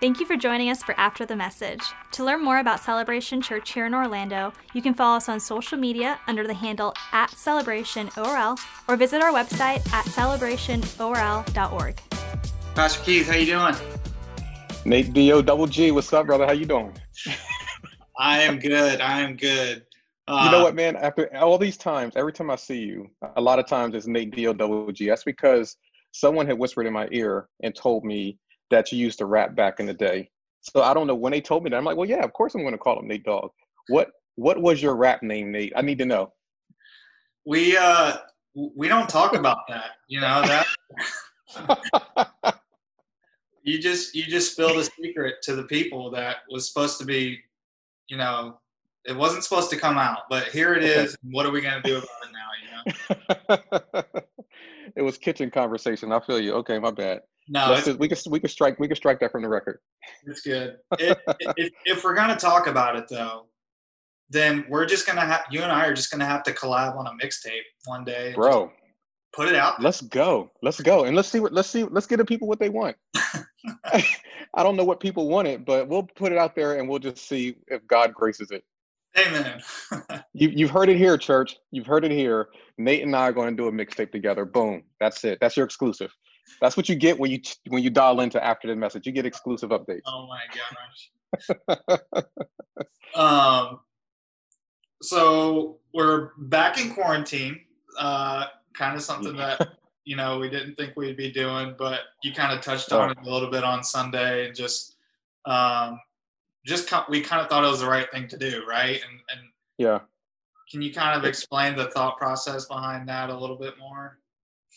Thank you for joining us for After the Message. To learn more about Celebration Church here in Orlando, you can follow us on social media under the handle at CelebrationORL or visit our website at celebrationorl.org. Pastor Keith, how you doing? Nate Do Double G, what's up, brother? How you doing? I am good. I am good. Uh, you know what, man? After all these times, every time I see you, a lot of times it's Nate Do Double G. That's because someone had whispered in my ear and told me that you used to rap back in the day. So I don't know when they told me that. I'm like, well, yeah, of course I'm going to call him Nate Dogg. What What was your rap name, Nate? I need to know. We uh we don't talk about that. You know that. you just you just spilled a secret to the people that was supposed to be, you know, it wasn't supposed to come out, but here it is. Okay. What are we going to do about it now? You know. it was kitchen conversation. I feel you. Okay, my bad. No, just, we can we can strike we can strike that from the record. It's good. if, if, if we're gonna talk about it though, then we're just gonna have you and I are just gonna have to collab on a mixtape one day, bro. Put it out. Let's go. Let's go, and let's see what let's see. Let's get the people what they want. I don't know what people want it, but we'll put it out there and we'll just see if God graces it. Amen. you, you've heard it here, church. You've heard it here. Nate and I are going to do a mixtape together. Boom. That's it. That's your exclusive. That's what you get when you when you dial into after the message. You get exclusive updates. Oh my gosh. um, so we're back in quarantine. Uh, kind of something that you know we didn't think we'd be doing, but you kind of touched on it a little bit on Sunday, and just um, just we kind of thought it was the right thing to do, right? And and yeah. Can you kind of explain the thought process behind that a little bit more?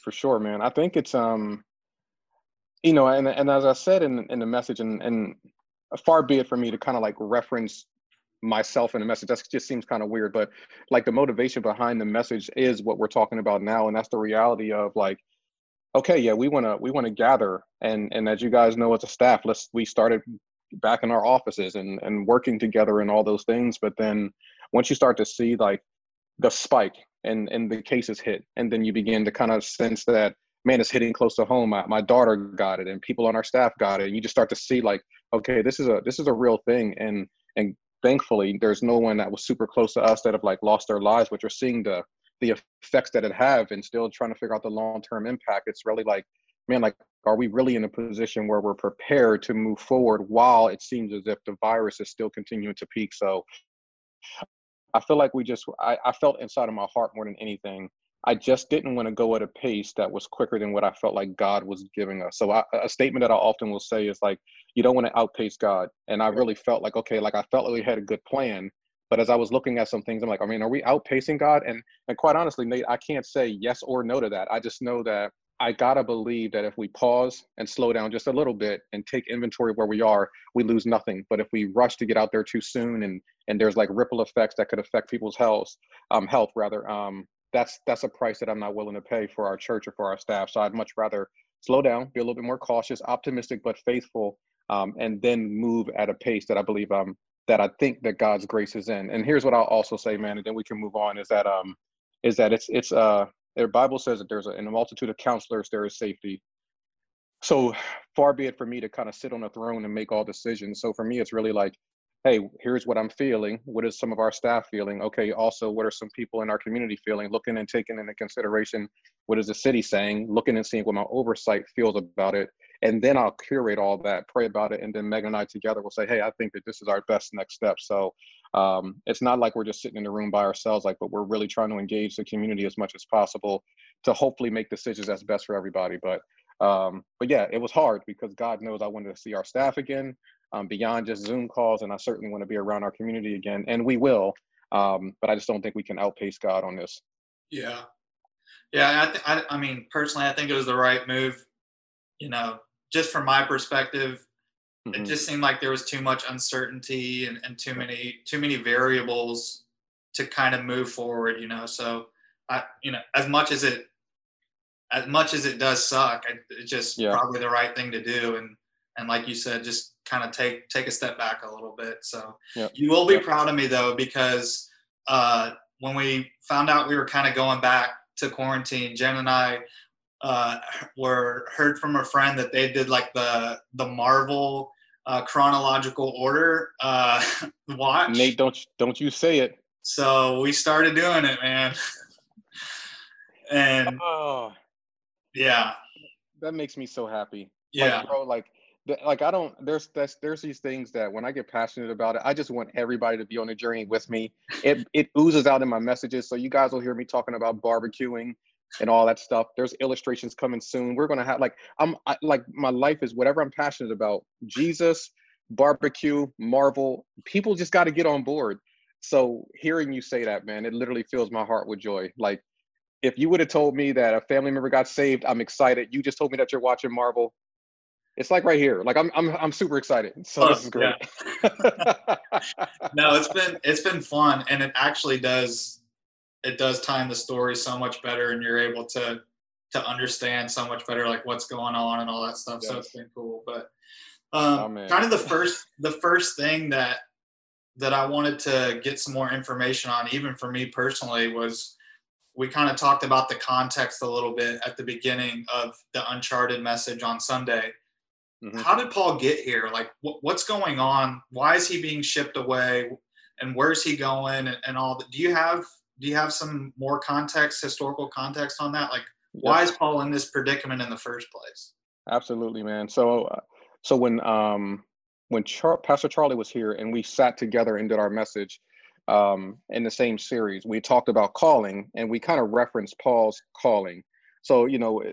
for sure, man. I think it's um, you know, and and as I said in in the message, and and far be it for me to kind of like reference myself in the message. That just seems kind of weird, but like the motivation behind the message is what we're talking about now, and that's the reality of like, okay, yeah, we want to we want to gather, and and as you guys know, as a staff, let's we started back in our offices and and working together and all those things, but then once you start to see like the spike and and the cases hit and then you begin to kind of sense that man it's hitting close to home. My, my daughter got it and people on our staff got it. And you just start to see like okay this is a this is a real thing. And and thankfully there's no one that was super close to us that have like lost their lives but you're seeing the the effects that it have and still trying to figure out the long-term impact. It's really like man like are we really in a position where we're prepared to move forward while it seems as if the virus is still continuing to peak so I feel like we just, I, I felt inside of my heart more than anything. I just didn't want to go at a pace that was quicker than what I felt like God was giving us. So I, a statement that I often will say is like, you don't want to outpace God. And I really felt like, okay, like I felt like we had a good plan. But as I was looking at some things, I'm like, I mean, are we outpacing God? And and quite honestly, Nate, I can't say yes or no to that. I just know that I gotta believe that if we pause and slow down just a little bit and take inventory where we are, we lose nothing. But if we rush to get out there too soon and and there's like ripple effects that could affect people's health, um, health rather, um, that's that's a price that I'm not willing to pay for our church or for our staff. So I'd much rather slow down, be a little bit more cautious, optimistic but faithful, um, and then move at a pace that I believe um that I think that God's grace is in. And here's what I'll also say, man, and then we can move on. Is that um is that it's it's uh the Bible says that there's a, in a multitude of counselors there is safety. So far be it for me to kind of sit on a throne and make all decisions. So for me, it's really like, hey, here's what I'm feeling. What is some of our staff feeling? Okay, also, what are some people in our community feeling? Looking and taking into consideration what is the city saying? Looking and seeing what my oversight feels about it, and then I'll curate all that, pray about it, and then Megan and I together will say, hey, I think that this is our best next step. So um, it's not like we're just sitting in the room by ourselves like but we're really trying to engage the community as much as possible to hopefully make decisions that's best for everybody but um, but yeah it was hard because god knows i wanted to see our staff again um, beyond just zoom calls and i certainly want to be around our community again and we will um, but i just don't think we can outpace god on this. Yeah. Yeah I, th- I, I mean personally i think it was the right move you know just from my perspective Mm-hmm. It just seemed like there was too much uncertainty and, and too many too many variables to kind of move forward, you know. So I, you know, as much as it as much as it does suck, it's just yeah. probably the right thing to do. And and like you said, just kind of take take a step back a little bit. So yep. you will be yep. proud of me though, because uh, when we found out we were kind of going back to quarantine, Jen and I uh, were heard from a friend that they did like the the Marvel uh, chronological order uh, watch. Nate, don't don't you say it. So we started doing it, man. and oh, yeah, that makes me so happy. Yeah, like, bro, like like I don't there's there's there's these things that when I get passionate about it, I just want everybody to be on the journey with me. It it oozes out in my messages. So you guys will hear me talking about barbecuing and all that stuff. There's illustrations coming soon. We're gonna have like I'm I, like my life is whatever I'm passionate about. Jesus, barbecue, Marvel. People just got to get on board. So hearing you say that, man, it literally fills my heart with joy. Like if you would have told me that a family member got saved, I'm excited. You just told me that you're watching Marvel. It's like right here. Like I'm I'm I'm super excited. So oh, this is great. Yeah. no, it's been it's been fun and it actually does it does time the story so much better and you're able to to understand so much better like what's going on and all that stuff. Yes. So it's been cool. But um, oh, kind of the first the first thing that that I wanted to get some more information on, even for me personally, was we kind of talked about the context a little bit at the beginning of the Uncharted message on Sunday. Mm-hmm. How did Paul get here? Like, wh- what's going on? Why is he being shipped away? And where's he going? And, and all that. Do you have do you have some more context, historical context on that? Like, why is Paul in this predicament in the first place? Absolutely, man. So, uh, so when um when Char- Pastor Charlie was here and we sat together and did our message um in the same series, we talked about calling and we kind of referenced Paul's calling. So, you know,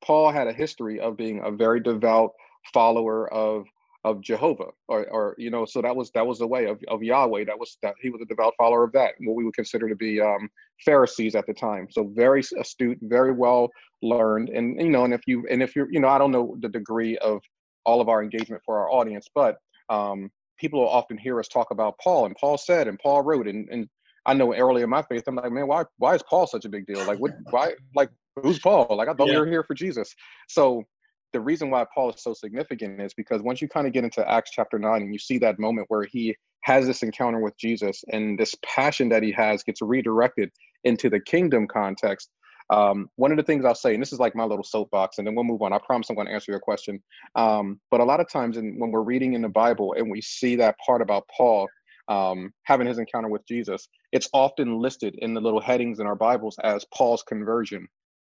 Paul had a history of being a very devout follower of of Jehovah, or, or you know, so that was that was the way of, of Yahweh. That was that he was a devout follower of that, what we would consider to be um, Pharisees at the time. So very astute, very well learned, and you know, and if you and if you're, you know, I don't know the degree of all of our engagement for our audience, but um, people will often hear us talk about Paul, and Paul said, and Paul wrote, and and I know early in my faith, I'm like, man, why why is Paul such a big deal? Like, what, why, like, who's Paul? Like, I thought yeah. we were here for Jesus. So the reason why Paul is so significant is because once you kind of get into Acts chapter 9 and you see that moment where he has this encounter with Jesus and this passion that he has gets redirected into the kingdom context. Um, one of the things I'll say, and this is like my little soapbox, and then we'll move on. I promise I'm going to answer your question. Um, but a lot of times, in, when we're reading in the Bible and we see that part about Paul um, having his encounter with Jesus, it's often listed in the little headings in our Bibles as Paul's conversion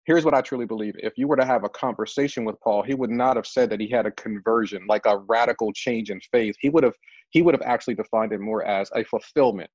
here's what I truly believe. If you were to have a conversation with Paul, he would not have said that he had a conversion, like a radical change in faith. He would have he would have actually defined it more as a fulfillment.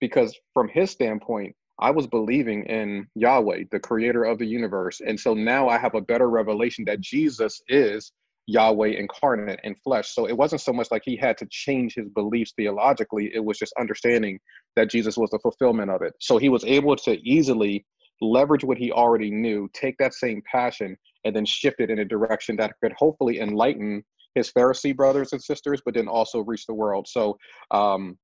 Because from his standpoint, I was believing in Yahweh, the creator of the universe. And so now I have a better revelation that Jesus is Yahweh incarnate in flesh. So it wasn't so much like he had to change his beliefs theologically, it was just understanding that Jesus was the fulfillment of it. So he was able to easily leverage what he already knew, take that same passion, and then shift it in a direction that could hopefully enlighten his Pharisee brothers and sisters, but then also reach the world. So, um,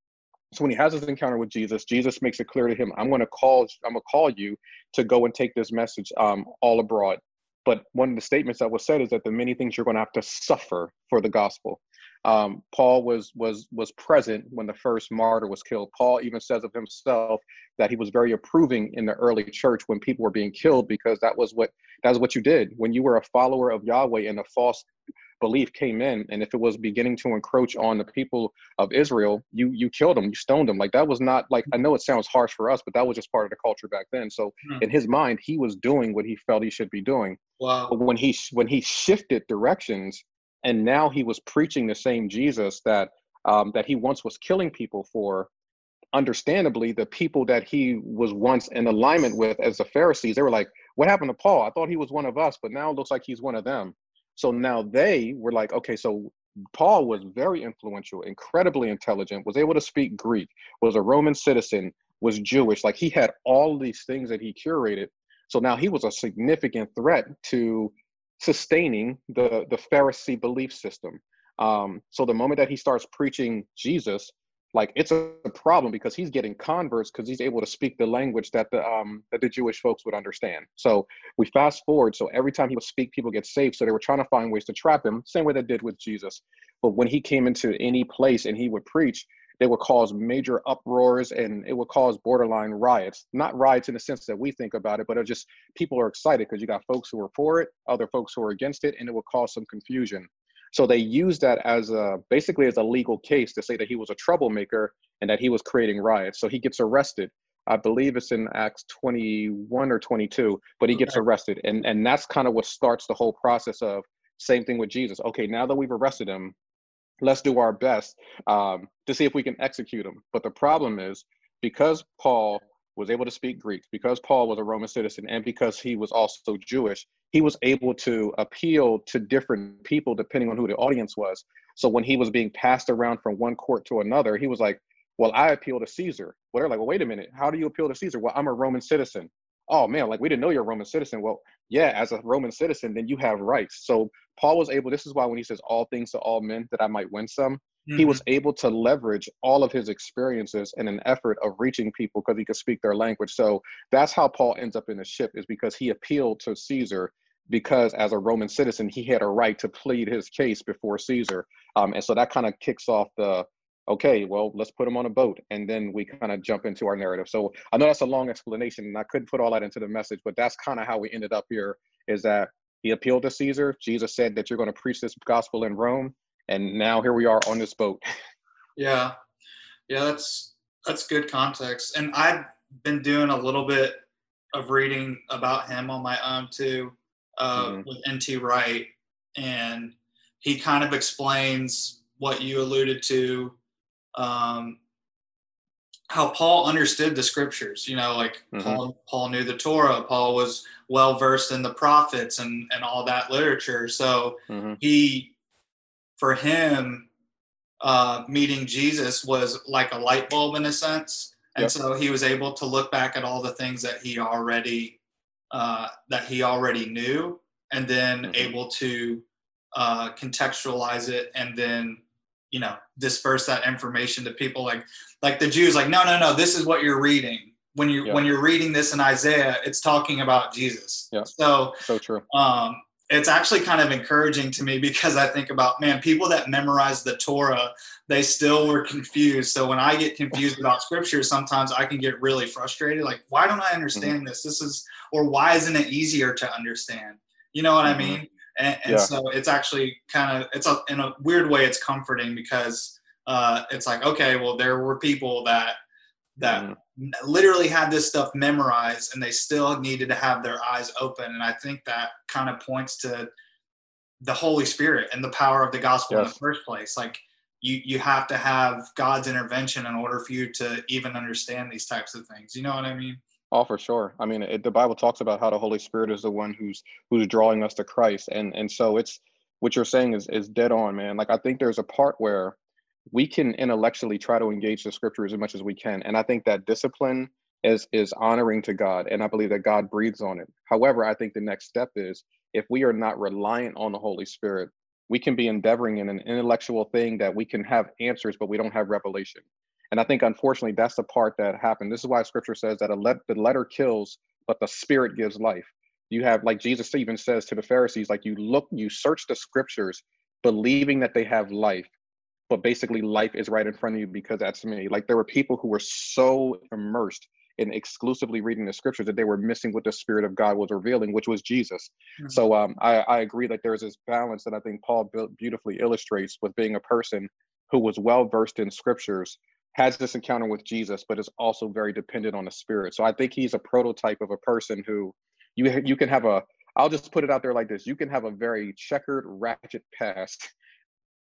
so when he has his encounter with Jesus, Jesus makes it clear to him, "I'm going to call, I'm going to call you to go and take this message um, all abroad." But one of the statements that was said is that the many things you're going to have to suffer for the gospel. Um, Paul was was was present when the first martyr was killed. Paul even says of himself that he was very approving in the early church when people were being killed because that was what that was what you did. When you were a follower of Yahweh and a false belief came in and if it was beginning to encroach on the people of Israel you you killed them you stoned them. Like that was not like I know it sounds harsh for us but that was just part of the culture back then. So hmm. in his mind he was doing what he felt he should be doing. Wow. But when he when he shifted directions and now he was preaching the same Jesus that um, that he once was killing people for. Understandably, the people that he was once in alignment with as the Pharisees, they were like, "What happened to Paul? I thought he was one of us, but now it looks like he's one of them." So now they were like, "Okay, so Paul was very influential, incredibly intelligent, was able to speak Greek, was a Roman citizen, was Jewish. Like he had all these things that he curated. So now he was a significant threat to sustaining the the Pharisee belief system. Um, so the moment that he starts preaching Jesus, like it's a, problem because he's getting converts because he's able to speak the language that the um, that the Jewish folks would understand. So we fast forward. So every time he would speak, people get saved. So they were trying to find ways to trap him, same way they did with Jesus. But when he came into any place and he would preach, they would cause major uproars and it would cause borderline riots. Not riots in the sense that we think about it, but it just people are excited because you got folks who are for it, other folks who are against it, and it would cause some confusion. So they used that as a basically as a legal case to say that he was a troublemaker and that he was creating riots. So he gets arrested. I believe it's in Acts 21 or 22, but he gets arrested. And and that's kind of what starts the whole process of same thing with Jesus. Okay, now that we've arrested him, let's do our best um, to see if we can execute them. But the problem is because Paul was able to speak Greek, because Paul was a Roman citizen, and because he was also Jewish, he was able to appeal to different people depending on who the audience was. So when he was being passed around from one court to another, he was like, Well, I appeal to Caesar. Well, they're like, Well, wait a minute. How do you appeal to Caesar? Well, I'm a Roman citizen. Oh, man, like we didn't know you're a Roman citizen. Well, yeah, as a Roman citizen, then you have rights. So Paul was able, this is why when he says all things to all men, that I might win some, Mm-hmm. He was mm-hmm. able to leverage all of his experiences in an effort of reaching people because he could speak their language. So that's how Paul ends up in the ship, is because he appealed to Caesar because as a Roman citizen, he had a right to plead his case before Caesar. Um, and so that kind of kicks off the okay, well, let's put him on a boat. And then we kind of jump into our narrative. So I know that's a long explanation and I couldn't put all that into the message, but that's kind of how we ended up here is that he appealed to Caesar. Jesus said that you're going to preach this gospel in Rome and now here we are on this boat. Yeah, yeah, that's that's good context. And I've been doing a little bit of reading about him on my own too, uh, mm-hmm. with N.T. Wright, and he kind of explains what you alluded to, um, how Paul understood the scriptures. You know, like mm-hmm. Paul Paul knew the Torah. Paul was well versed in the prophets and and all that literature. So mm-hmm. he for him, uh, meeting Jesus was like a light bulb in a sense. And yep. so he was able to look back at all the things that he already uh, that he already knew, and then mm-hmm. able to uh, contextualize it, and then you know disperse that information to people like like the Jews. Like, no, no, no, this is what you're reading when you when you're reading this in Isaiah. It's talking about Jesus. Yeah. So so true. Um, it's actually kind of encouraging to me because I think about man, people that memorize the Torah, they still were confused. So when I get confused about scripture, sometimes I can get really frustrated. Like, why don't I understand mm-hmm. this? This is, or why isn't it easier to understand? You know what mm-hmm. I mean? And, and yeah. so it's actually kind of, it's a, in a weird way, it's comforting because uh, it's like, okay, well, there were people that that mm-hmm. literally had this stuff memorized and they still needed to have their eyes open and i think that kind of points to the holy spirit and the power of the gospel yes. in the first place like you you have to have god's intervention in order for you to even understand these types of things you know what i mean Oh, for sure. I mean, it, the Bible talks about how the Holy Spirit is the one who's who's drawing us to Christ, and and so it's what you're saying is is dead on, man. Like I think there's a part where we can intellectually try to engage the scriptures as much as we can and i think that discipline is is honoring to god and i believe that god breathes on it however i think the next step is if we are not reliant on the holy spirit we can be endeavoring in an intellectual thing that we can have answers but we don't have revelation and i think unfortunately that's the part that happened this is why scripture says that a let, the letter kills but the spirit gives life you have like jesus even says to the pharisees like you look you search the scriptures believing that they have life but basically life is right in front of you because that's me. Like there were people who were so immersed in exclusively reading the scriptures that they were missing what the spirit of God was revealing, which was Jesus. Mm-hmm. So um, I, I agree that there's this balance that I think Paul beautifully illustrates with being a person who was well versed in scriptures, has this encounter with Jesus, but is also very dependent on the spirit. So I think he's a prototype of a person who you you can have a I'll just put it out there like this. You can have a very checkered, ratchet past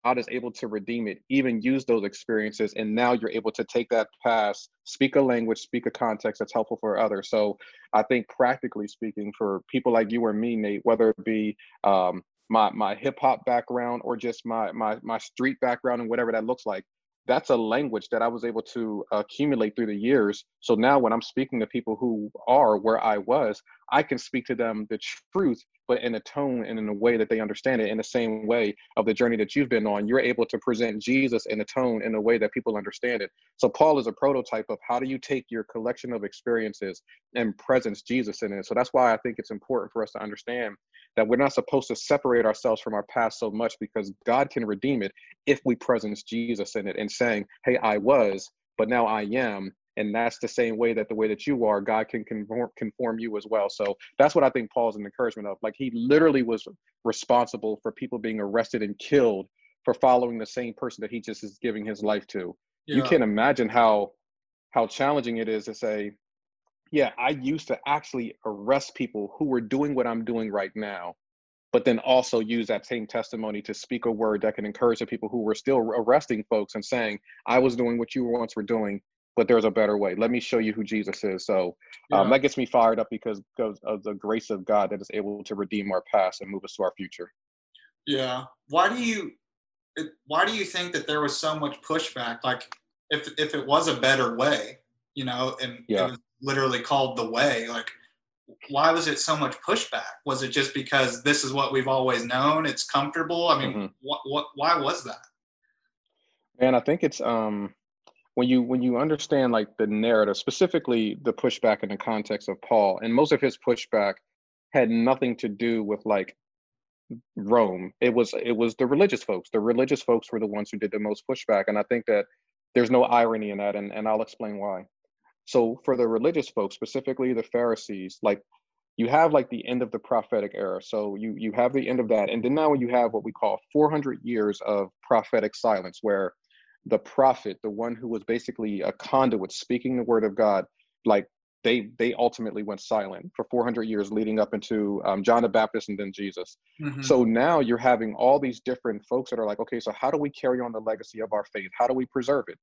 God is able to redeem it, even use those experiences. And now you're able to take that past, speak a language, speak a context that's helpful for others. So I think practically speaking, for people like you or me, Nate, whether it be um, my my hip hop background or just my my my street background and whatever that looks like, that's a language that I was able to accumulate through the years. So now when I'm speaking to people who are where I was, I can speak to them the truth but in a tone and in a way that they understand it in the same way of the journey that you've been on. You're able to present jesus in a tone in a way that people understand it. So paul is a prototype of how do you take your collection of experiences and presence jesus in it. So that's why i think it's important for us to understand that we're not supposed to separate ourselves from our past so much because god can redeem it if we presence jesus in it and saying hey i was but now i am. And that's the same way that the way that you are god can conform, conform you as well. So that's what i think paul's an encouragement of. Like he literally was responsible for people being arrested and killed for following the same person that he just is giving his life to. Yeah. you can't imagine how how challenging it is to say yeah i used to actually arrest people who were doing what i'm doing right now but then also use that same testimony to speak a word that can encourage the people who were still arresting folks and saying, I was doing what you once were doing, but there's a better way. Let me show you who Jesus is. So um, that gets me fired up because, because of the grace of God that is able to redeem our past and move us to our future. Yeah. Why do you why do you think that there was so much pushback? Like if if it was a better way, you know, and yeah. it was literally called the way, like why was it so much pushback? Was it just because this is what we've always known? It's comfortable. I mean, mm-hmm. what, what, why was that? And I think it's um, when you when you understand like the narrative, specifically the pushback in the context of Paul, and most of his pushback had nothing to do with like Rome. It was it was the religious folks. The religious folks were the ones who did the most pushback, and I think that there's no irony in that, and, and I'll explain why. So for the religious folks, specifically the Pharisees, like you have like the end of the prophetic era. So you you have the end of that, and then now you have what we call 400 years of prophetic silence, where the prophet, the one who was basically a conduit speaking the word of God, like they they ultimately went silent for 400 years leading up into um, john the baptist and then jesus mm-hmm. so now you're having all these different folks that are like okay so how do we carry on the legacy of our faith how do we preserve it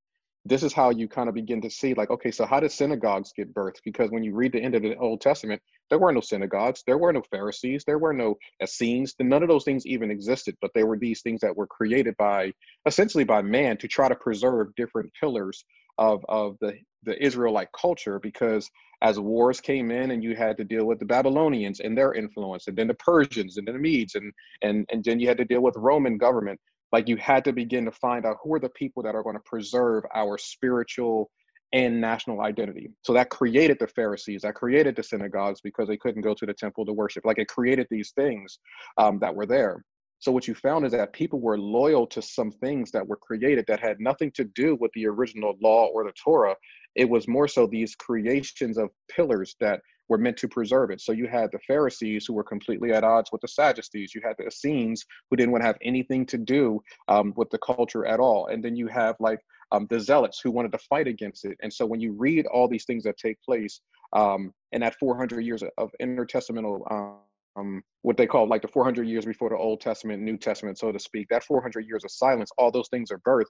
this is how you kind of begin to see like okay so how did synagogues get birthed? Because when you read the end of the old testament there were no synagogues there were no pharisees there were no essenes none of those things even existed but they were these things that were created by essentially by man to try to preserve different pillars of of the the israelite culture because as wars came in and you had to deal with the babylonians and their influence and then the persians and then the medes and and and then you had to deal with roman government like you had to begin to find out who are the people that are going to preserve our spiritual and national identity. So that created the Pharisees, that created the synagogues because they couldn't go to the temple to worship. Like it created these things um, that were there. So what you found is that people were loyal to some things that were created that had nothing to do with the original law or the Torah. It was more so these creations of pillars that were meant to preserve it. So you had the Pharisees who were completely at odds with the Sadducees. You had the Essenes who didn't want to have anything to do um, with the culture at all. And then you have like um, the Zealots who wanted to fight against it. And so when you read all these things that take place um, in that 400 years of intertestamental um, what they call like the 400 years before the Old Testament, New Testament, so to speak, that 400 years of silence, all those things are birthed.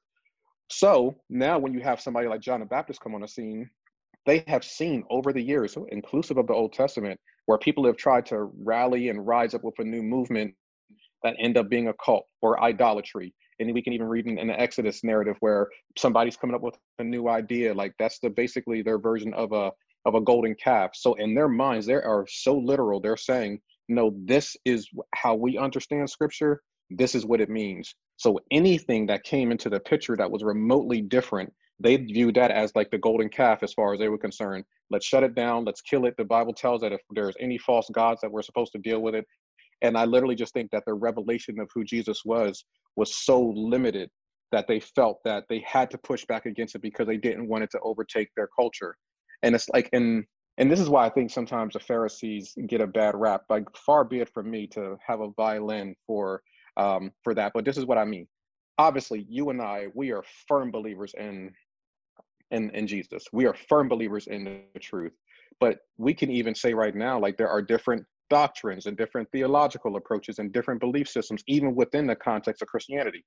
So now when you have somebody like John the Baptist come on the scene, they have seen over the years, inclusive of the Old Testament, where people have tried to rally and rise up with a new movement that end up being a cult or idolatry. And we can even read in, in the Exodus narrative where somebody's coming up with a new idea, like that's the basically their version of a of a golden calf. So in their minds, they are so literal. They're saying, no, this is how we understand scripture. This is what it means. So anything that came into the picture that was remotely different they viewed that as like the golden calf as far as they were concerned. Let's shut it down. Let's kill it. The Bible tells that if there's any false gods that we're supposed to deal with it. And I literally just think that the revelation of who Jesus was was so limited that they felt that they had to push back against it because they didn't want it to overtake their culture. And it's like, and and this is why I think sometimes the Pharisees get a bad rap. Like, far be it from me to have a violin for um, for that, but this is what I mean. Obviously, you and I, we are firm believers in in, in Jesus. We are firm believers in the truth. But we can even say right now, like there are different doctrines and different theological approaches and different belief systems, even within the context of Christianity.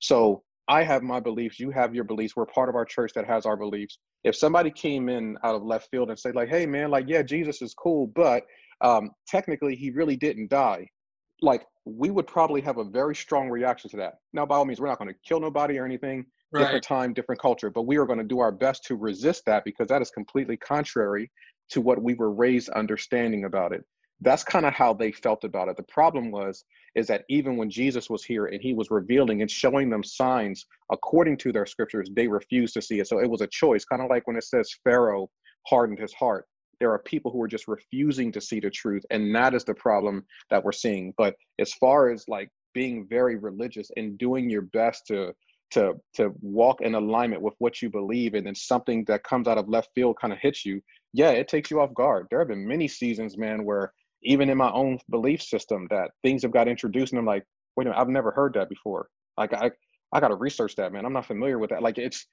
So I have my beliefs, you have your beliefs. We're part of our church that has our beliefs. If somebody came in out of left field and said, like, hey man, like, yeah, Jesus is cool, but um, technically he really didn't die. Like, we would probably have a very strong reaction to that. Now, by all means, we're not going to kill nobody or anything right. different time, different culture. But we are going to do our best to resist that because that is completely contrary to what we were raised understanding about it. That's kind of how they felt about it. The problem was is that even when Jesus was here and he was revealing and showing them signs according to their scriptures, they refused to see it. So it was a choice, kind of like when it says Pharaoh hardened his heart. There are people who are just refusing to see the truth, and that is the problem that we're seeing. But as far as like being very religious and doing your best to to to walk in alignment with what you believe and then something that comes out of left field kind of hits you yeah it takes you off guard. There have been many seasons man where even in my own belief system that things have got introduced and i'm like wait a minute i've never heard that before. Like i i gotta research that man. I'm not familiar with that. Like it's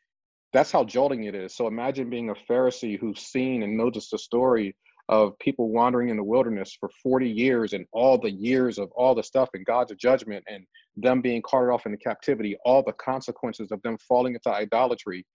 that's how jolting it is. So imagine being a pharisee who's seen and knows the story of people wandering in the wilderness for 40 years and all the years of all the stuff and God's judgment and them being carted off into captivity, all the consequences of them falling into idolatry.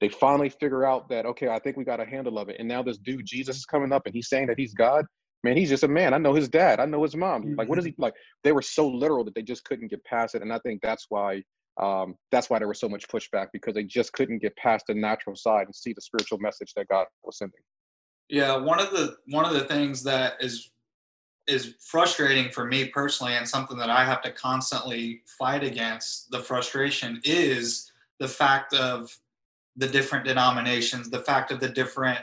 They finally figure out that, okay, I think we got a handle of it. And now this dude, Jesus, is coming up and he's saying that he's God. Man, he's just a man. I know his dad. I know his mom. Mm-hmm. Like, what is he like? They were so literal that they just couldn't get past it. And I think that's why um, that's why there was so much pushback because they just couldn't get past the natural side and see the spiritual message that God was sending. Yeah, one of the one of the things that is is frustrating for me personally and something that I have to constantly fight against the frustration is the fact of the different denominations, the fact of the different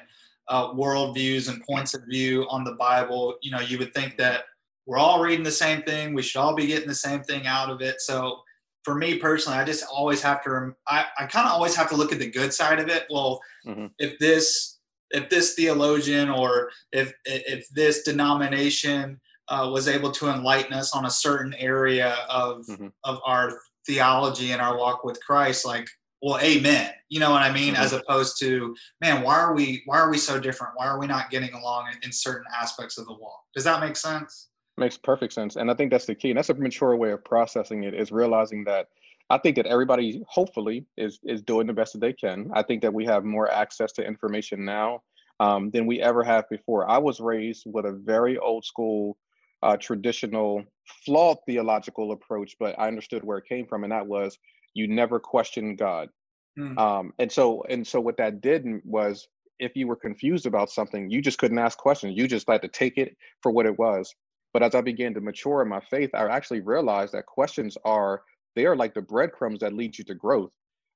uh, worldviews and points of view on the Bible. You know, you would think that we're all reading the same thing, we should all be getting the same thing out of it. So for me personally, I just always have to, I, I kind of always have to look at the good side of it. Well, mm-hmm. if this if this theologian or if if this denomination uh, was able to enlighten us on a certain area of mm-hmm. of our theology and our walk with Christ, like well, amen. You know what I mean? Mm-hmm. As opposed to, man, why are we why are we so different? Why are we not getting along in, in certain aspects of the walk? Does that make sense? Makes perfect sense, and I think that's the key. And that's a mature way of processing it is realizing that I think that everybody hopefully is is doing the best that they can. I think that we have more access to information now um, than we ever have before. I was raised with a very old school, uh, traditional, flawed theological approach, but I understood where it came from, and that was you never question God. Mm. Um, and so and so what that did was if you were confused about something, you just couldn't ask questions. You just had to take it for what it was. But as I began to mature in my faith, I actually realized that questions are they are like the breadcrumbs that lead you to growth.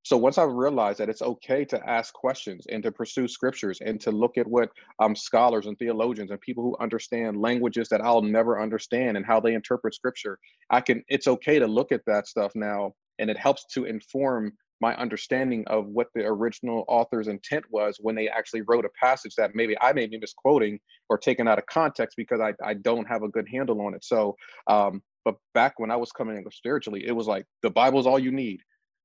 So once I realized that it's okay to ask questions and to pursue scriptures and to look at what um, scholars and theologians and people who understand languages that I'll never understand and how they interpret scripture, I can. It's okay to look at that stuff now, and it helps to inform my understanding of what the original author's intent was when they actually wrote a passage that maybe I may be misquoting or taken out of context because I, I don't have a good handle on it. So, um, but back when I was coming in spiritually, it was like the Bible's all you need.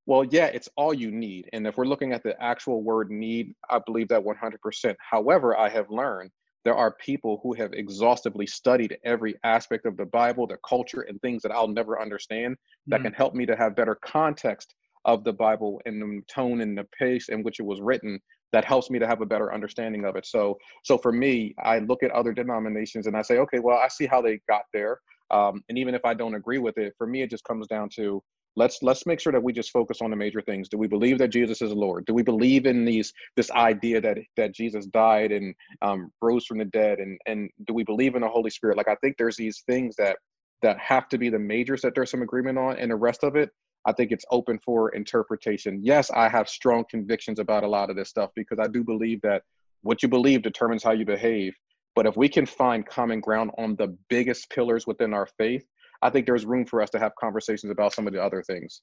Well, yeah, it's all you need. And if we're looking at the actual word need, I believe that 100%. However, I have learned there are people who have exhaustively studied every aspect of the Bible, the culture, and things that I'll never understand that mm. can help me to have better context of the Bible and the tone and the pace in which it was written that helps me to have a better understanding of it. So, so for me, I look at other denominations and I say, okay, well, I see how they got there. Um, and even if I don't agree with it, for me, it just comes down to let's let's make sure that we just focus on the major things. Do we believe that jesus is lord? Do we believe in these this idea that that jesus died and um, rose from the dead? And and do we believe in the holy spirit? Like i think there's these things that that have to be the majors that there's some agreement on and the rest of it i think it's open for interpretation. Yes i have strong convictions about a lot of this stuff because i do believe that what you believe determines how you behave but if we can find common ground on the biggest pillars within our faith I think there's room for us to have conversations about some of the other things.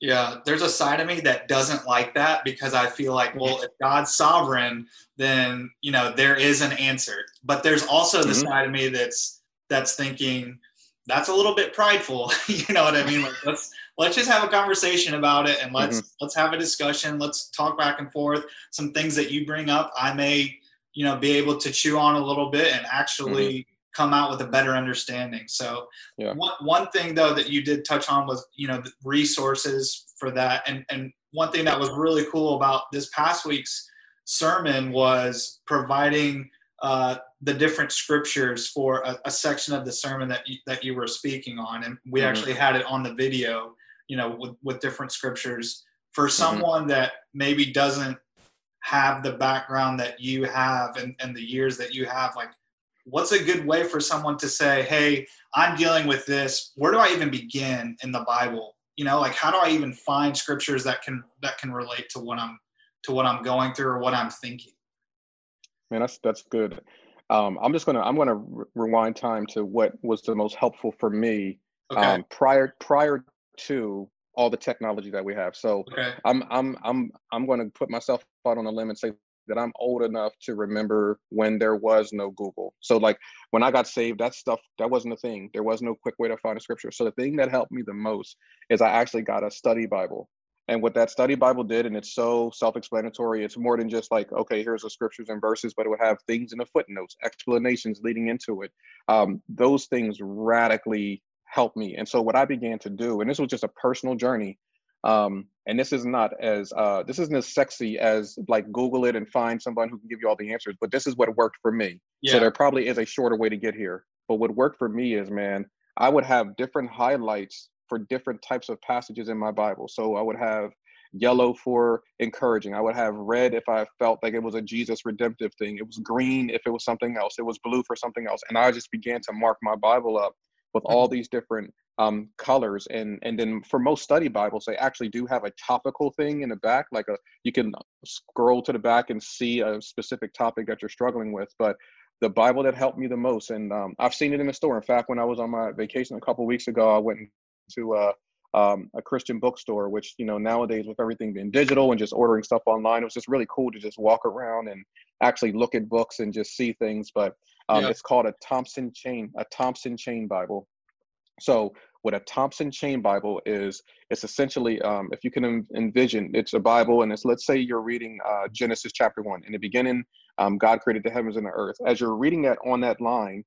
Yeah, there's a side of me that doesn't like that because I feel like, well, if God's sovereign, then you know there is an answer. But there's also the mm-hmm. side of me that's that's thinking that's a little bit prideful. you know what I mean? Like let's let's just have a conversation about it and let's mm-hmm. let's have a discussion. Let's talk back and forth. Some things that you bring up, I may you know be able to chew on a little bit and actually. Mm-hmm come out with a better understanding. So yeah. one, one thing though that you did touch on was, you know, the resources for that. And, and one thing that was really cool about this past week's sermon was providing uh, the different scriptures for a, a, section of the sermon that you, that you were speaking on. And we mm-hmm. actually had it on the video, you know, with, with different scriptures for mm-hmm. someone mm-hmm. that maybe doesn't have the background that you have and, and the years that you have, like what's a good way for someone to say, hey, I'm dealing with this. Where do I even begin in the Bible? You know, like how do I even find scriptures that can that can relate to what I'm to what I'm going through or what I'm thinking? Man, that's that's good. Um, I'm just gonna I'm gonna re- rewind time to what was the most helpful for me okay. um, prior prior to all the technology that we have. So Okay. I'm I'm I'm I'm going to put myself out on a limb and say that I'm old enough to remember when there was no Google. So like when I got saved, that stuff that wasn't a thing. There was no quick way to find a scripture. So the thing that helped me the most is I actually got a study Bible. And what that study Bible did, and it's so self-explanatory, it's more than just like, okay, here's the scriptures and verses, but it would have things in the footnotes, explanations leading into it. Um, those things radically helped me. And so what I began to do, and this was just a personal journey, um, and this is not as uh, this isn't as sexy as like Google it and find someone who can give you all the answers, but this is what worked for me. Yeah. So there probably is a shorter way to get here. But what worked for me is, man, I would have different highlights for different types of passages in my Bible. So I would have yellow for encouraging. I would have red if I felt like it was a Jesus redemptive thing. It was green if it was something else. It was blue for something else. And I just began to mark my Bible up with all these different um, colors. And and then for most study Bibles, they actually do have a topical thing in the back, like a you can scroll to the back and see a specific topic that you're struggling with. But the Bible that helped me the most, and um, I've seen it in the store. In fact, when I was on my vacation a couple weeks ago, I went to uh, um, a Christian bookstore, which you know nowadays with everything being digital and just ordering stuff online, it was just really cool to just walk around and actually look at books and just see things. But um, Yeah. it's called a Thompson Chain, a Thompson Chain Bible. So what a Thompson Chain Bible is, it's essentially, um, if you can envision, it's a Bible, and it's let's say you're reading uh, Genesis chapter one. In the beginning, um, God created the heavens and the earth. As you're reading that on that line,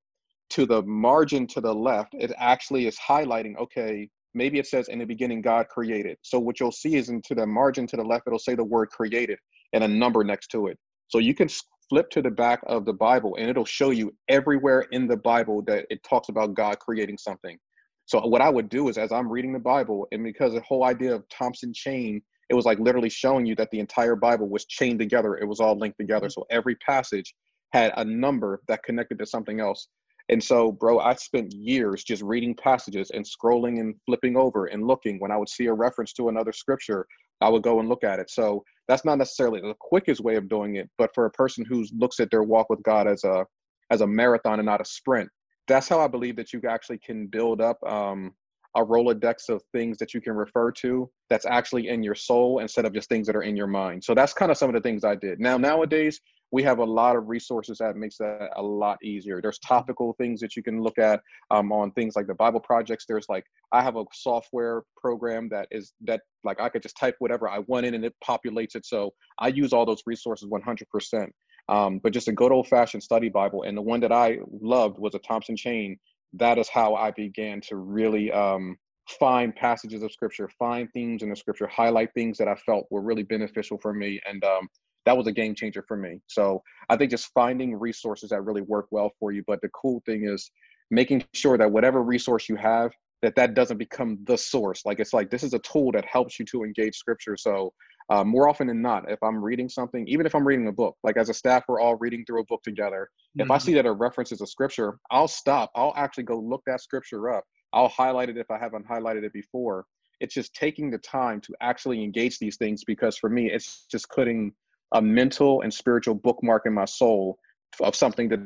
to the margin to the left, it actually is highlighting. Okay, maybe it says in the beginning God created. So what you'll see is into the margin to the left, it'll say the word created and a number next to it. So you can flip to the back of the Bible, and it'll show you everywhere in the Bible that it talks about God creating something. So what I would do is as I'm reading the Bible, and because the whole idea of Thompson chain, it was like literally showing you that the entire Bible was chained together. It was all linked together. So every passage had a number that connected to something else. And so, bro, I spent years just reading passages and scrolling and flipping over and looking. When I would see a reference to another scripture, I would go and look at it. So that's not necessarily the quickest way of doing it, but for a person who looks at their walk with God as a as a marathon and not a sprint, that's how I believe that you actually can build up um, a Rolodex of things that you can refer to that's actually in your soul instead of just things that are in your mind. So that's kind of some of the things I did. Now, nowadays, we have a lot of resources that makes that a lot easier. There's topical things that you can look at um, on things like the Bible projects. There's like I have a software program that is that like I could just type whatever I want in and it populates it. So I use all those resources 100%. Um, but just a good old fashioned study Bible, and the one that I loved was a Thompson Chain. That is how I began to really um, find passages of scripture, find themes in the scripture, highlight things that I felt were really beneficial for me, and um, that was a game changer for me. So I think just finding resources that really work well for you. But the cool thing is making sure that whatever resource you have, that that doesn't become the source. Like it's like this is a tool that helps you to engage scripture. So uh, more often than not, if I'm reading something, even if I'm reading a book, like as a staff, we're all reading through a book together. If I Mhm. see that a reference is a scripture, I'll stop. I'll actually go look that scripture up. I'll highlight it if I haven't highlighted it before. It's just taking the time to actually engage these things because for me, it's just putting a mental and spiritual bookmark in my soul of something that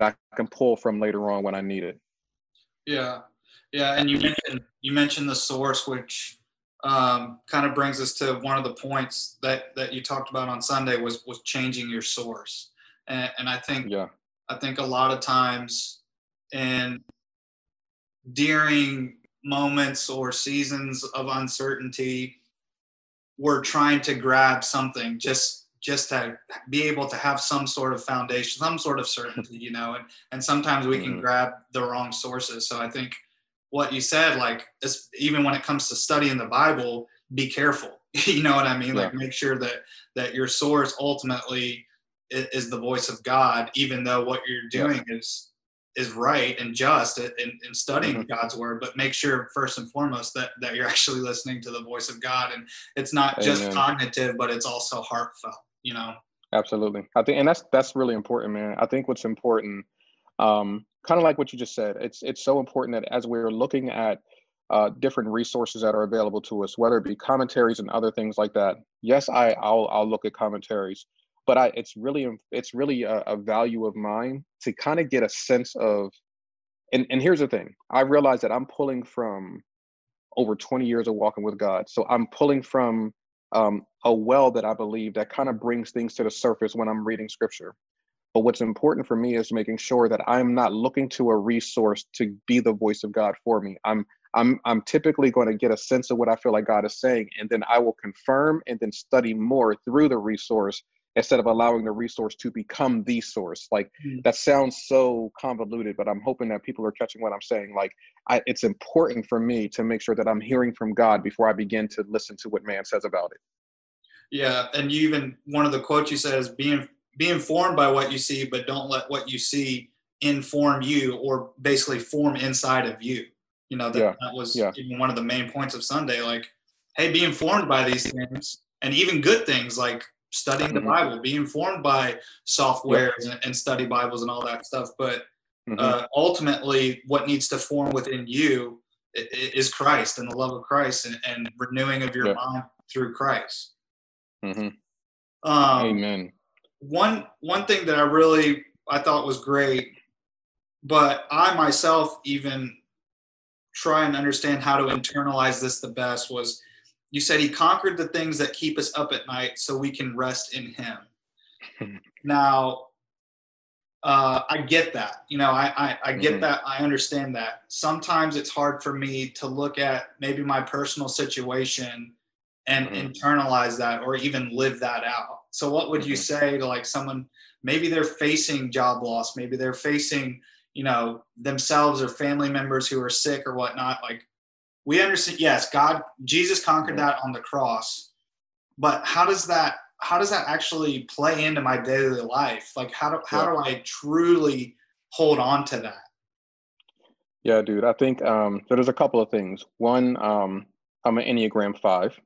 I can pull from later on when I need it. Yeah, yeah, and you mentioned you mentioned the source, which um, kind of brings us to one of the points that that you talked about on Sunday was was changing your source, and, and I think Yeah. I think a lot of times and during moments or seasons of uncertainty, we're trying to grab something just just to be able to have some sort of foundation, some sort of certainty, you know, and and sometimes we can Mhm. grab the wrong sources. So I think what you said, like even when it comes to studying the Bible, be careful. you know what I mean? Like make sure that that your source ultimately is, is the voice of God, even though what you're Yeah. doing is is right and just in, in studying Mhm. God's word, but make sure first and foremost that that you're actually listening to the voice of God, and it's not just cognitive, but it's also heartfelt. You know. Absolutely. I think, and that's that's really important, man. I think what's important, um, kind of like what you just said, it's it's so important that as we're looking at uh, different resources that are available to us, whether it be commentaries and other things like that. Yes, I I'll I'll look at commentaries, but I it's really it's really a, a value of mine to kind of get a sense of. And and here's the thing, I realize that I'm pulling from over 20 years of walking with God. So I'm pulling from um, a well that I believe that kind of brings things to the surface when I'm reading scripture. But what's important for me is making sure that I'm not looking to a resource to be the voice of God for me. I'm I'm I'm typically going to get a sense of what I feel like God is saying, and then I will confirm and then study more through the resource instead of allowing the resource to become the source. Like mm-hmm. that sounds so convoluted, but I'm hoping that people are catching what I'm saying. Like I, it's important for me to make sure that I'm hearing from God before I begin to listen to what man says about it. Yeah, and you even one of the quotes you said is being be informed by what you see, but don't let what you see inform you or basically form inside of you. You know, that, yeah. that was yeah. even one of the main points of Sunday. Like, hey, be informed by these things and even good things like studying mm-hmm. the Bible, be informed by and, and, study Bibles and all that stuff. But mm-hmm. uh, ultimately, what needs to form within you is Christ and the love of Christ and, and renewing of your mind through Christ. Mm-hmm. Um, Amen one one thing that I really I thought was great, but I myself even try and understand how to internalize this the best was you said he conquered the things that keep us up at night so we can rest in him. now uh, I get that. You know, I, I, I get mm-hmm. that. I understand that. Sometimes it's hard for me to look at maybe my personal situation and mm-hmm. internalize that or even live that out. So what would you mm-hmm. say to like someone maybe they're facing job loss, maybe they're facing, you know, themselves or family members who are sick or whatnot. Like we understand, yes, God, Jesus conquered that on the cross, but how does that how does that actually play into my daily life? Like how do how do I truly hold on to that? Yeah, dude. I think um, so there's a couple of things. One, um, I'm an Enneagram five.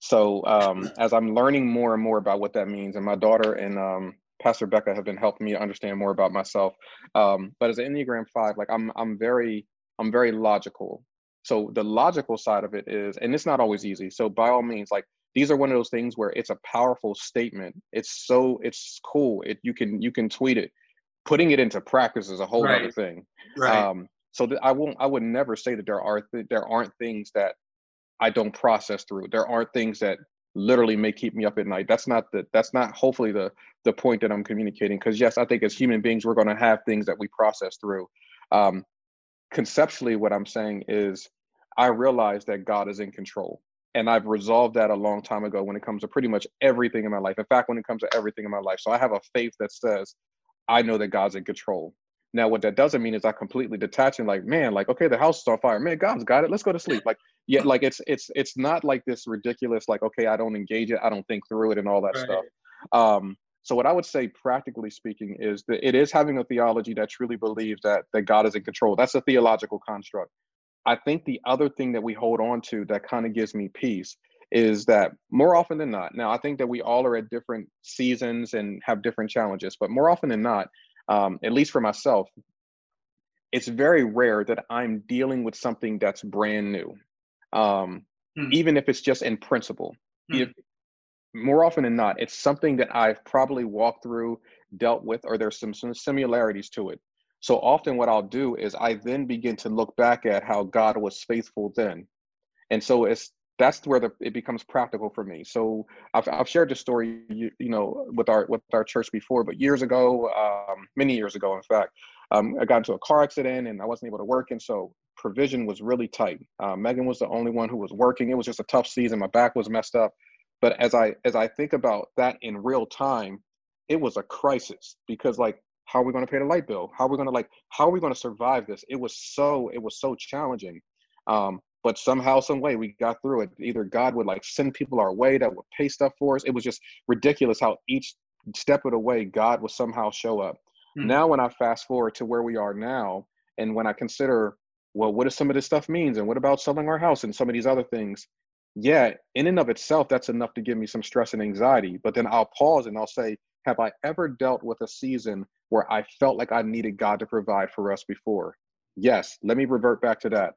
So um, as I'm learning more and more about what that means, and my daughter and um, Pastor Becca have been helping me understand more about myself. Um, but as an Enneagram Five, like I'm, I'm very, I'm very logical. So the logical side of it is, and it's not always easy. So by all means, like these are one of those things where it's a powerful statement. It's so, it's cool. It you can you can tweet it. Putting it into practice is a whole right. other thing. Right. Um, so th- I won't. I would never say that there are th- there aren't things that I don't process through. There aren't things that literally may keep me up at night. That's not the that's not hopefully the the point that I'm communicating. Because yes, I think as human beings we're going to have things that we process through. Um, conceptually, what I'm saying is I realize that God is in control. And I've resolved that a long time ago when it comes to pretty much everything in my life. In fact, when it comes to everything in my life. So I have a faith that says, I know that God's in control. Now, what that doesn't mean is I completely detach and like, man, like, okay, the house is on fire. Man, God's got it. Let's go to sleep. Like, yeah, like it's it's it's not like this ridiculous, like, okay, I don't engage it, I don't think through it and all that right. stuff. Um, so what I would say, practically speaking, is that it is having a theology that truly believes that that God is in control. That's a theological construct. I think the other thing that we hold on to that kind of gives me peace is that more often than not, now I think that we all are at different seasons and have different challenges, but more often than not, um, at least for myself, it's very rare that I'm dealing with something that's brand new, um, hmm. even if it's just in principle. Hmm. If, more often than not, it's something that I've probably walked through, dealt with, or there's some, some similarities to it. So often, what I'll do is I then begin to look back at how God was faithful then. And so it's that's where the, it becomes practical for me. So I've, I've shared this story, you, you, know, with our with our church before, but years ago, um, many years ago, in fact, um, I got into a car accident and I wasn't able to work, and so provision was really tight. Uh, Megan was the only one who was working. It was just a tough season. My back was messed up, but as I as I think about that in real time, it was a crisis because like how are we going to pay the light bill? How are we going to like how are we going to survive this? It was so it was so challenging. Um, but somehow some way we got through it either god would like send people our way that would pay stuff for us it was just ridiculous how each step of the way god would somehow show up mm. now when i fast forward to where we are now and when i consider well what does some of this stuff means and what about selling our house and some of these other things yeah in and of itself that's enough to give me some stress and anxiety but then i'll pause and i'll say have i ever dealt with a season where i felt like i needed god to provide for us before yes let me revert back to that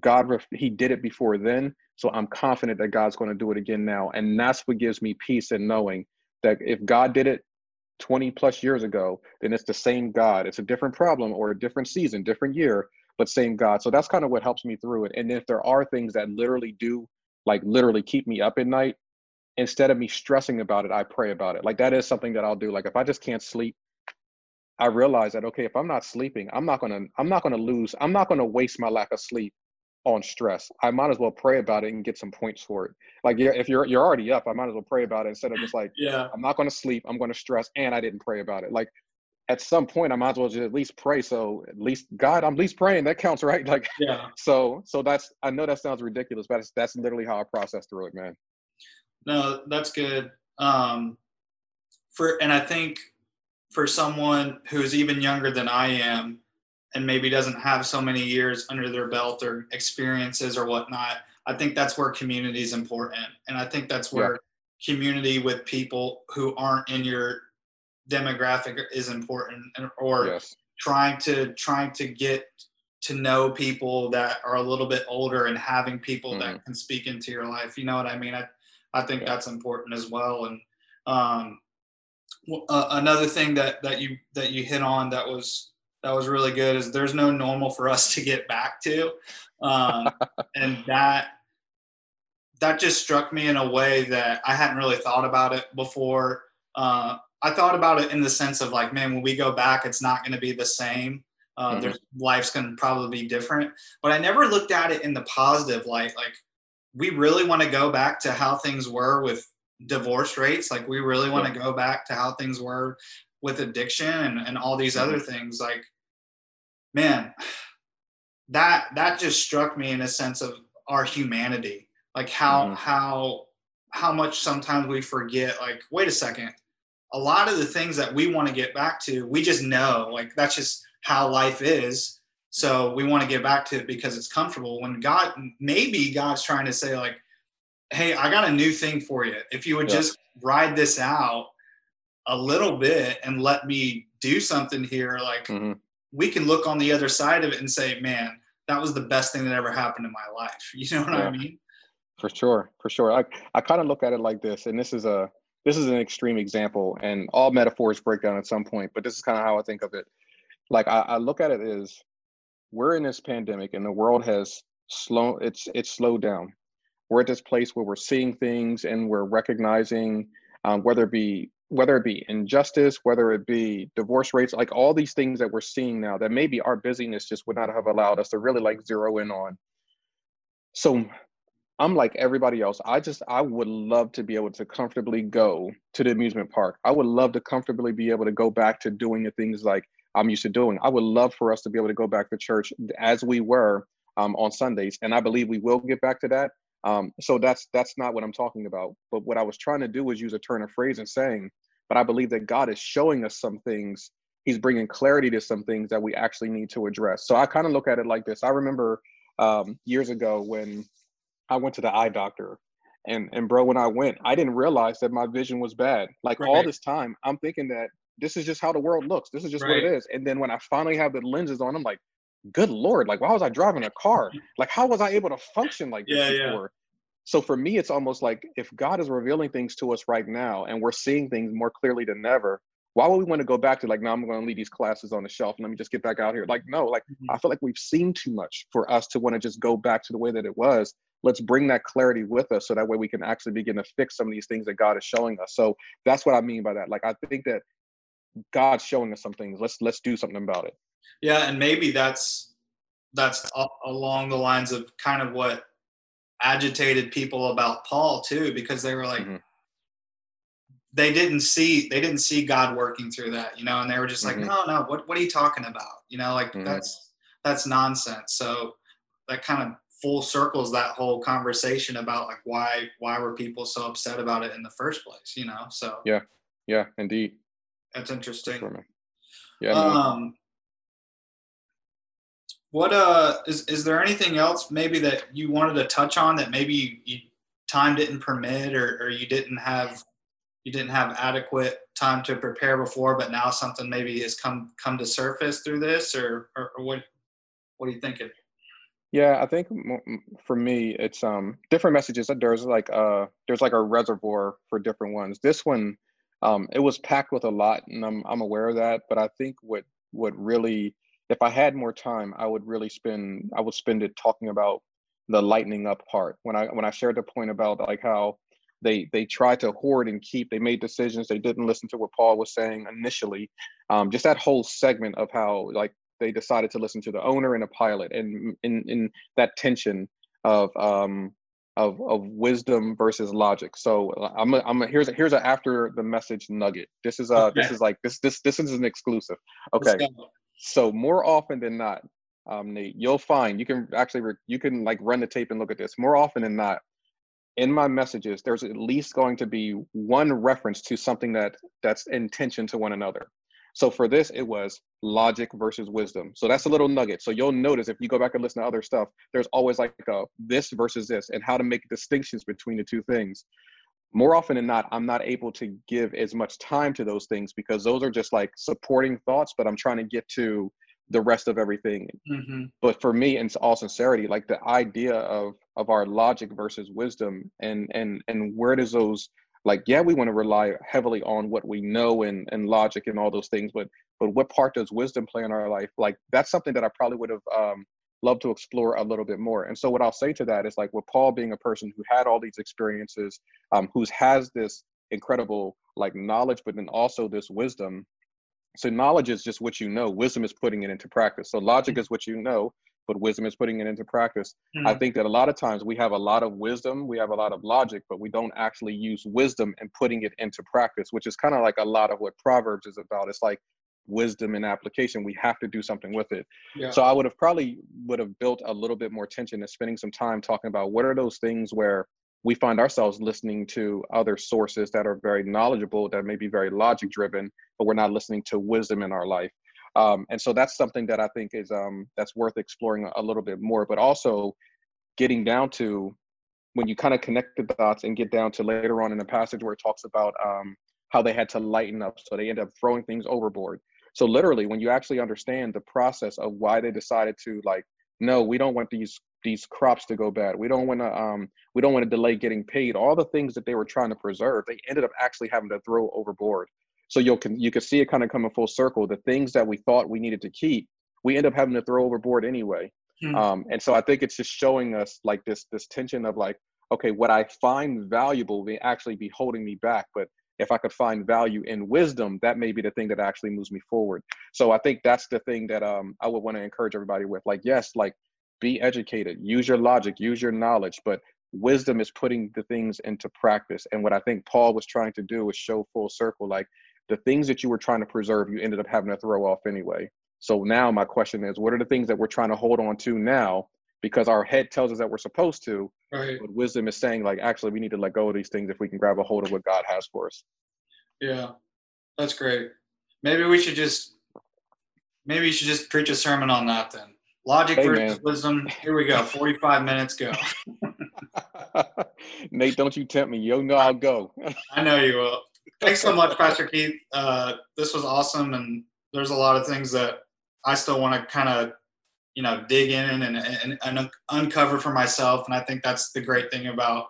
God, He did it before then. So I'm confident that God's going to do it again now. And that's what gives me peace in knowing that if God did it 20 plus years ago, then it's the same God. It's a different problem or a different season, different year, but same God. So that's kind of what helps me through it. And if there are things that literally do like literally keep me up at night, instead of me stressing about it, I pray about it. Like that is something that I'll do. Like if I just can't sleep, I realize that okay, if I'm not sleeping, I'm not gonna I'm not gonna lose, I'm not gonna waste my lack of sleep on stress. I might as well pray about it and get some points for it. Like if you're you're already up, I might as well pray about it instead of just like, yeah, I'm not gonna sleep, I'm gonna stress, and I didn't pray about it. Like at some point I might as well just at least pray. So at least God, I'm at least praying. That counts, right? Like yeah. So so that's I know that sounds ridiculous, but that's, that's literally how I process through it, man. No, that's good. Um, for and I think for someone who's even younger than I am, and maybe doesn't have so many years under their belt or experiences or whatnot, I think that's where community is important, and I think that's where yeah. community with people who aren't in your demographic is important, and or yes. trying to trying to get to know people that are a little bit older and having people mm-hmm. that can speak into your life. You know what I mean? I I think yeah. that's important as well. And um, uh, another thing that that you that you hit on that was that was really good is there's no normal for us to get back to, um, and that that just struck me in a way that I hadn't really thought about it before. Uh, I thought about it in the sense of like, man, when we go back, it's not going to be the same. Uh, mm-hmm. life's going to probably be different. But I never looked at it in the positive light. Like, we really want to go back to how things were with divorce rates. Like, we really want to go back to how things were with addiction and, and all these mm-hmm. other things. Like, man, that that just struck me in a sense of our humanity. Like how mm-hmm. how how much sometimes we forget. Like, wait a second. A lot of the things that we want to get back to, we just know. Like that's just how life is. So we want to get back to it because it's comfortable. When God, maybe God's trying to say, like, hey, I got a new thing for you. If you would yeah. just ride this out a little bit and let me do something here, like, mm-hmm. we can look on the other side of it and say, man, that was the best thing that ever happened in my life. You know what yeah. I mean? For sure, for sure. I, I kind of look at it like this, and this is a this is an extreme example, and all metaphors break down at some point, but this is kind of how I think of it. Like I, I look at it as we're in this pandemic and the world has slow it's it's slowed down. We're at this place where we're seeing things and we're recognizing um, whether it be whether it be injustice whether it be divorce rates like all these things that we're seeing now that maybe our busyness just would not have allowed us to really like zero in on. So i'm like everybody else i just i would love to be able to comfortably go to the amusement park i would love to comfortably be able to go back to doing the things like I'm used to doing. I would love for us to be able to go back to church as we were um, on Sundays, and I believe we will get back to that. Um, so that's that's not what I'm talking about. But what I was trying to do was use a turn of phrase and saying, but I believe that God is showing us some things. He's bringing clarity to some things that we actually need to address. So I kind of look at it like this. I remember um, years ago when I went to the eye doctor, and and bro, when I went, I didn't realize that my vision was bad. Like right. all this time, I'm thinking that this is just how the world looks. This is just right. what it is. And then when I finally have the lenses on, I'm like, good lord, like why was I driving a car? Like how was I able to function like this yeah, before? Yeah. So for me, it's almost like if God is revealing things to us right now and we're seeing things more clearly than ever, why would we want to go back to like, no, I'm going to leave these classes on the shelf and let me just get back out here? Like, no, like mm-hmm. I feel like we've seen too much for us to want to just go back to the way that it was. Let's bring that clarity with us so that way we can actually begin to fix some of these things that God is showing us. So that's what I mean by that. Like, I think that God's showing us some things. Let's let's do something about it. Yeah, and maybe that's that's along the lines of kind of what agitated people about Paul too, because they were like, mm-hmm. they didn't see they didn't see God working through that, you know, and they were just like, mm-hmm. no, no, what what are you talking about? You know, like mm-hmm. that's that's nonsense. So that kind of full circles that whole conversation about like why why were people so upset about it in the first place, you know? So yeah, yeah, indeed. That's interesting. Yeah. Um, what uh is is there anything else maybe that you wanted to touch on that maybe you, you time didn't permit or, or you didn't have you didn't have adequate time to prepare before, but now something maybe has come come to surface through this, or or, or what what are you thinking? Yeah, I think for me, it's um different messages. There's like uh there's like a reservoir for different ones. This one um, it was packed with a lot, and I'm I'm aware of that. But I think what what really if I had more time, I would really spend I would spend it talking about the lightening up part. When I when I shared the point about like how they they tried to hoard and keep, they made decisions, they didn't listen to what Paul was saying initially. Um, just that whole segment of how like they decided to listen to the owner and a pilot, and in in that tension of um of of wisdom versus logic. So uh, I'm a, I'm a, here's a, here's a after the message nugget. This is uh okay. this is like this this this is an exclusive. Okay. So more often than not, um, Nate, you'll find you can actually re- you can like run the tape and look at this. More often than not, in my messages, there's at least going to be one reference to something that that's in tension to one another. So for this, it was logic versus wisdom. So that's a little nugget. So you'll notice if you go back and listen to other stuff, there's always like a this versus this and how to make distinctions between the two things. More often than not, I'm not able to give as much time to those things because those are just like supporting thoughts, but I'm trying to get to the rest of everything. Mm-hmm. But for me, in all sincerity, like the idea of of our logic versus wisdom and and and where does those like yeah we want to rely heavily on what we know and and logic and all those things but but what part does wisdom play in our life? Like that's something that i probably would have um, loved to explore a little bit more. And so what i'll say to that is like with paul being a person who had all these experiences um, who's has this incredible like knowledge but then also this wisdom so knowledge is just what you know. Wisdom is putting it into practice. So logic is what you know but wisdom is putting it into practice. Mm-hmm. I think that a lot of times we have a lot of wisdom, we have a lot of logic, but we don't actually use wisdom and putting it into practice, which is kind of like a lot of what Proverbs is about. It's like wisdom and application. We have to do something with it. Yeah. So I would have probably would have built a little bit more tension and spending some time talking about what are those things where we find ourselves listening to other sources that are very knowledgeable, that may be very logic driven, but we're not listening to wisdom in our life. Um, and so that's something that I think is um, that's worth exploring a little bit more. But also getting down to when you kind of connect the dots and get down to later on in the passage where it talks about um, how they had to lighten up, so they end up throwing things overboard. So literally, when you actually understand the process of why they decided to like, no, we don't want these these crops to go bad. We don't want to um we don't want to delay getting paid. All the things that they were trying to preserve, they ended up actually having to throw overboard. So you can you can see it kind of coming full circle. The things that we thought we needed to keep, we end up having to throw overboard anyway. Mm-hmm. Um, and so I think it's just showing us like this this tension of like, okay, what I find valuable may actually be holding me back, but if I could find value in wisdom, that may be the thing that actually moves me forward. So I think that's the thing that um, I would want to encourage everybody with. Like, yes, like be educated, use your logic, use your knowledge, but wisdom is putting the things into practice. And what I think Paul was trying to do is show full circle, like the things that you were trying to preserve, you ended up having to throw off anyway. So now my question is, what are the things that we're trying to hold on to now? Because our head tells us that we're supposed to, right. but wisdom is saying like, actually, we need to let go of these things if we can grab a hold of what God has for us. Yeah, that's great. Maybe we should just, maybe you should just preach a sermon on that then. Logic hey, versus man. wisdom. Here we go. Forty-five minutes go. Nate, don't you tempt me. You know I'll go. I know you will thanks so much, Pastor Keith. Uh, this was awesome, and there's a lot of things that I still want to kind of, you know, dig in and, and, and uncover for myself. And I think that's the great thing about,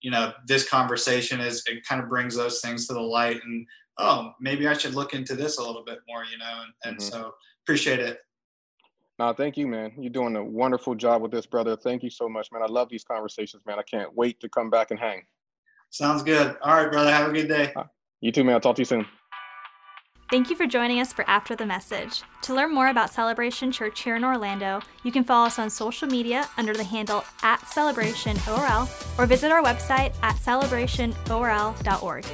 you know, this conversation is it kind of brings those things to the light. And oh, maybe I should look into this a little bit more, you know. And, and mm-hmm. so appreciate it. No, thank you, man. You're doing a wonderful job with this, brother. Thank you so much, man. I love these conversations, man. I can't wait to come back and hang. Sounds good. All right, brother. Have a good day. You too, man. I'll talk to you soon. Thank you for joining us for After the Message. To learn more about Celebration Church here in Orlando, you can follow us on social media under the handle at CelebrationORL or visit our website at celebrationorl.org.